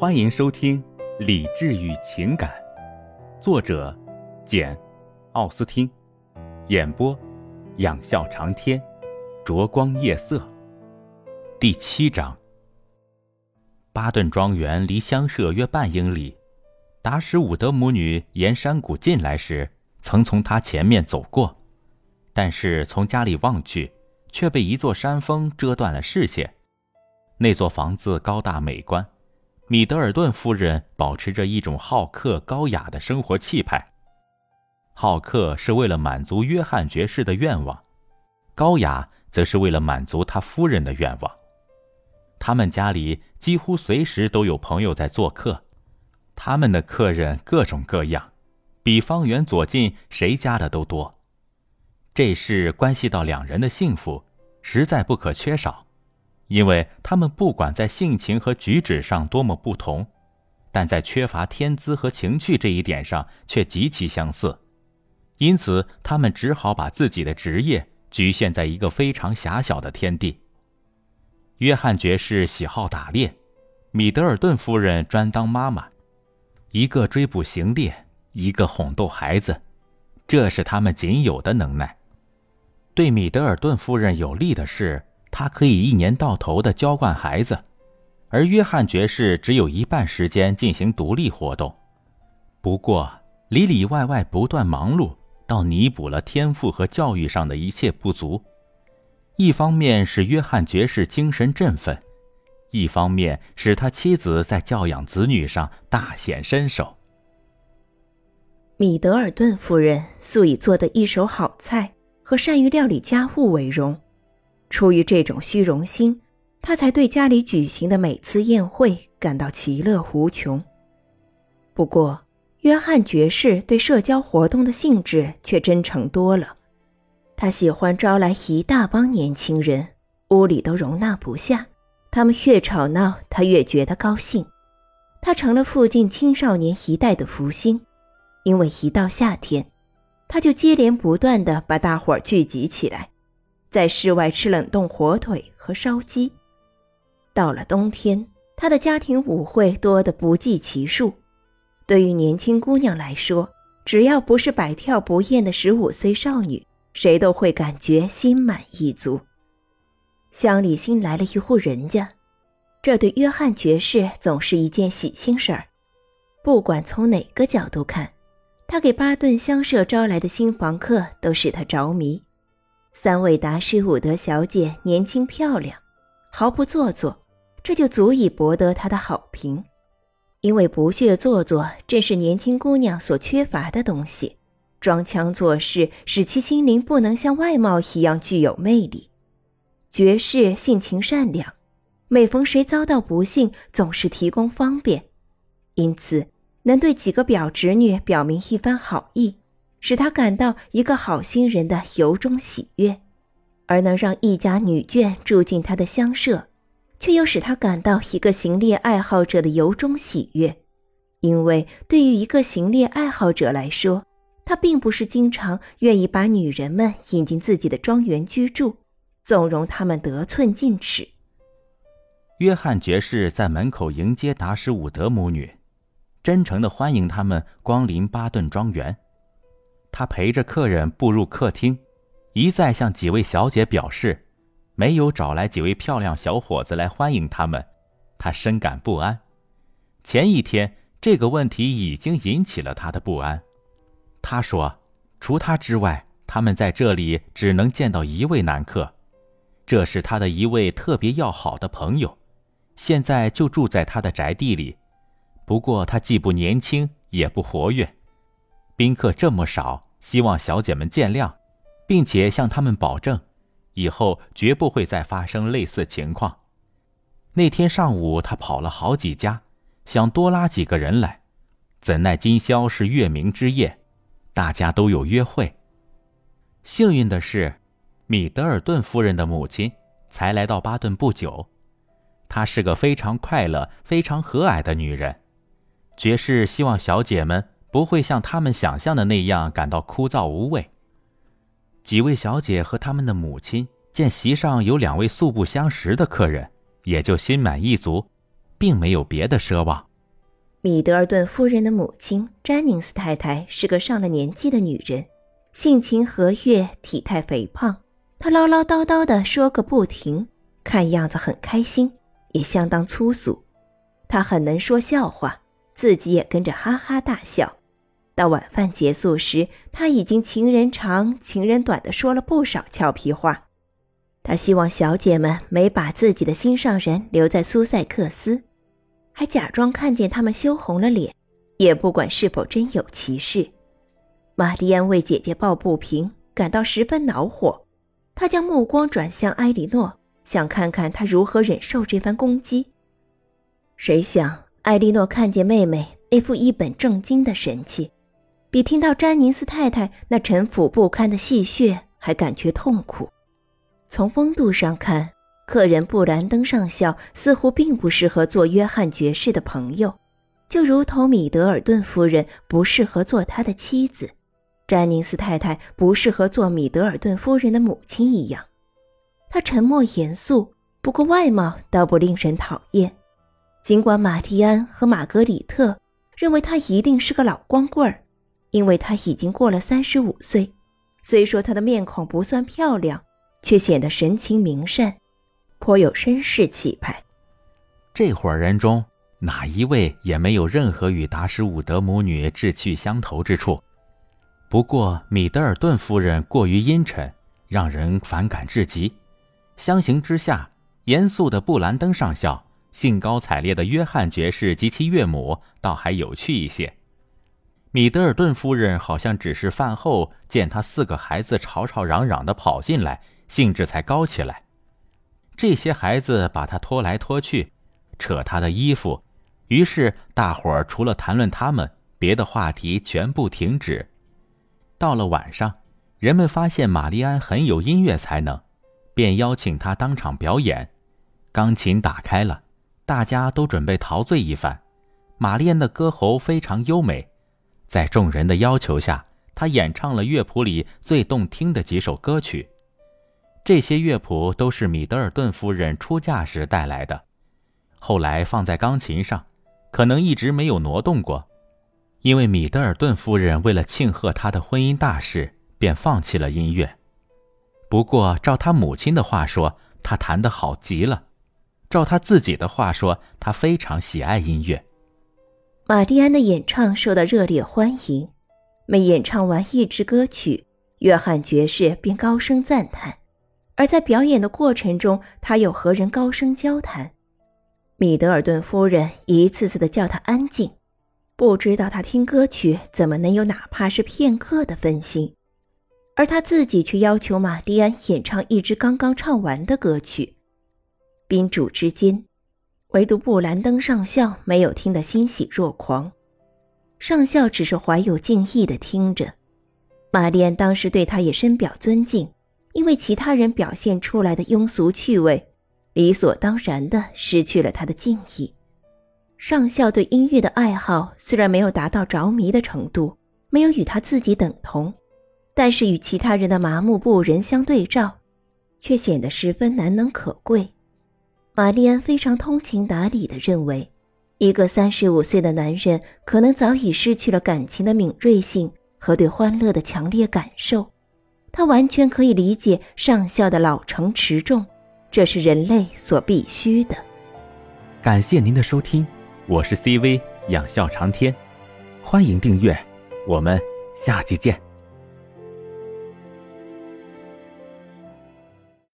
欢迎收听《理智与情感》，作者简·奥斯汀，演播仰笑长天，灼光夜色。第七章。巴顿庄园离乡舍约半英里，达什伍德母女沿山谷进来时，曾从他前面走过，但是从家里望去，却被一座山峰遮断了视线。那座房子高大美观。米德尔顿夫人保持着一种好客高雅的生活气派。好客是为了满足约翰爵士的愿望，高雅则是为了满足他夫人的愿望。他们家里几乎随时都有朋友在做客，他们的客人各种各样，比方圆左近谁家的都多。这事关系到两人的幸福，实在不可缺少。因为他们不管在性情和举止上多么不同，但在缺乏天资和情趣这一点上却极其相似，因此他们只好把自己的职业局限在一个非常狭小的天地。约翰爵士喜好打猎，米德尔顿夫人专当妈妈，一个追捕行猎，一个哄逗孩子，这是他们仅有的能耐。对米德尔顿夫人有利的是。他可以一年到头的浇灌孩子，而约翰爵士只有一半时间进行独立活动。不过，里里外外不断忙碌，倒弥补了天赋和教育上的一切不足。一方面使约翰爵士精神振奋，一方面使他妻子在教养子女上大显身手。米德尔顿夫人素以做的一手好菜和善于料理家务为荣。出于这种虚荣心，他才对家里举行的每次宴会感到其乐无穷。不过，约翰爵士对社交活动的兴致却真诚多了。他喜欢招来一大帮年轻人，屋里都容纳不下，他们越吵闹，他越觉得高兴。他成了附近青少年一代的福星，因为一到夏天，他就接连不断的把大伙儿聚集起来。在室外吃冷冻火腿和烧鸡。到了冬天，他的家庭舞会多得不计其数。对于年轻姑娘来说，只要不是百跳不厌的十五岁少女，谁都会感觉心满意足。乡里新来了一户人家，这对约翰爵士总是一件喜庆事儿。不管从哪个角度看，他给巴顿乡舍招来的新房客都使他着迷。三位达什伍德小姐年轻漂亮，毫不做作，这就足以博得他的好评。因为不屑做作正是年轻姑娘所缺乏的东西，装腔作势使其心灵不能像外貌一样具有魅力。爵士性情善良，每逢谁遭到不幸，总是提供方便，因此能对几个表侄女表明一番好意。使他感到一个好心人的由衷喜悦，而能让一家女眷住进他的乡舍，却又使他感到一个行猎爱好者的由衷喜悦。因为对于一个行猎爱好者来说，他并不是经常愿意把女人们引进自己的庄园居住，纵容他们得寸进尺。约翰爵士在门口迎接达什伍德母女，真诚地欢迎他们光临巴顿庄园。他陪着客人步入客厅，一再向几位小姐表示，没有找来几位漂亮小伙子来欢迎他们，他深感不安。前一天这个问题已经引起了他的不安。他说，除他之外，他们在这里只能见到一位男客，这是他的一位特别要好的朋友，现在就住在他的宅地里。不过他既不年轻，也不活跃。宾客这么少，希望小姐们见谅，并且向他们保证，以后绝不会再发生类似情况。那天上午，他跑了好几家，想多拉几个人来，怎奈今宵是月明之夜，大家都有约会。幸运的是，米德尔顿夫人的母亲才来到巴顿不久，她是个非常快乐、非常和蔼的女人。爵士希望小姐们。不会像他们想象的那样感到枯燥无味。几位小姐和他们的母亲见席上有两位素不相识的客人，也就心满意足，并没有别的奢望。米德尔顿夫人的母亲詹宁斯太太是个上了年纪的女人，性情和悦，体态肥胖。她唠唠叨叨的说个不停，看样子很开心，也相当粗俗。她很能说笑话，自己也跟着哈哈大笑。到晚饭结束时，他已经情人长情人短的说了不少俏皮话。他希望小姐们没把自己的心上人留在苏塞克斯。还假装看见他们羞红了脸，也不管是否真有其事。玛丽安为姐姐抱不平，感到十分恼火。她将目光转向埃莉诺，想看看她如何忍受这番攻击。谁想，埃莉诺看见妹妹那副一本正经的神气，比听到詹宁斯太太那陈腐不堪的戏谑还感觉痛苦。从风度上看。客人布兰登上校似乎并不适合做约翰爵士的朋友，就如同米德尔顿夫人不适合做他的妻子，詹宁斯太太不适合做米德尔顿夫人的母亲一样。他沉默严肃，不过外貌倒不令人讨厌。尽管玛蒂安和玛格里特认为他一定是个老光棍儿，因为他已经过了三十五岁。虽说他的面孔不算漂亮，却显得神情明善。颇有绅士气派。这伙人中哪一位也没有任何与达什伍德母女志趣相投之处。不过米德尔顿夫人过于阴沉，让人反感至极。相形之下，严肃的布兰登上校、兴高采烈的约翰爵士及其岳母倒还有趣一些。米德尔顿夫人好像只是饭后见他四个孩子吵吵嚷嚷的跑进来，兴致才高起来。这些孩子把他拖来拖去，扯他的衣服，于是大伙儿除了谈论他们，别的话题全部停止。到了晚上，人们发现玛丽安很有音乐才能，便邀请她当场表演。钢琴打开了，大家都准备陶醉一番。玛丽安的歌喉非常优美，在众人的要求下，她演唱了乐谱里最动听的几首歌曲。这些乐谱都是米德尔顿夫人出嫁时带来的，后来放在钢琴上，可能一直没有挪动过，因为米德尔顿夫人为了庆贺她的婚姻大事，便放弃了音乐。不过，照她母亲的话说，她弹得好极了；照她自己的话说，她非常喜爱音乐。玛蒂安的演唱受到热烈欢迎，每演唱完一支歌曲，约翰爵士便高声赞叹。而在表演的过程中，他又和人高声交谈。米德尔顿夫人一次次的叫他安静，不知道他听歌曲怎么能有哪怕是片刻的分心，而他自己却要求玛蒂安演唱一支刚刚唱完的歌曲。宾主之间，唯独布兰登上校没有听得欣喜若狂，上校只是怀有敬意的听着。玛丽安当时对他也深表尊敬。因为其他人表现出来的庸俗趣味，理所当然的失去了他的敬意。上校对音乐的爱好虽然没有达到着迷的程度，没有与他自己等同，但是与其他人的麻木不仁相对照，却显得十分难能可贵。玛丽安非常通情达理的认为，一个三十五岁的男人可能早已失去了感情的敏锐性和对欢乐的强烈感受。他完全可以理解上校的老成持重，这是人类所必须的。感谢您的收听，我是 CV 养笑长天，欢迎订阅，我们下期见。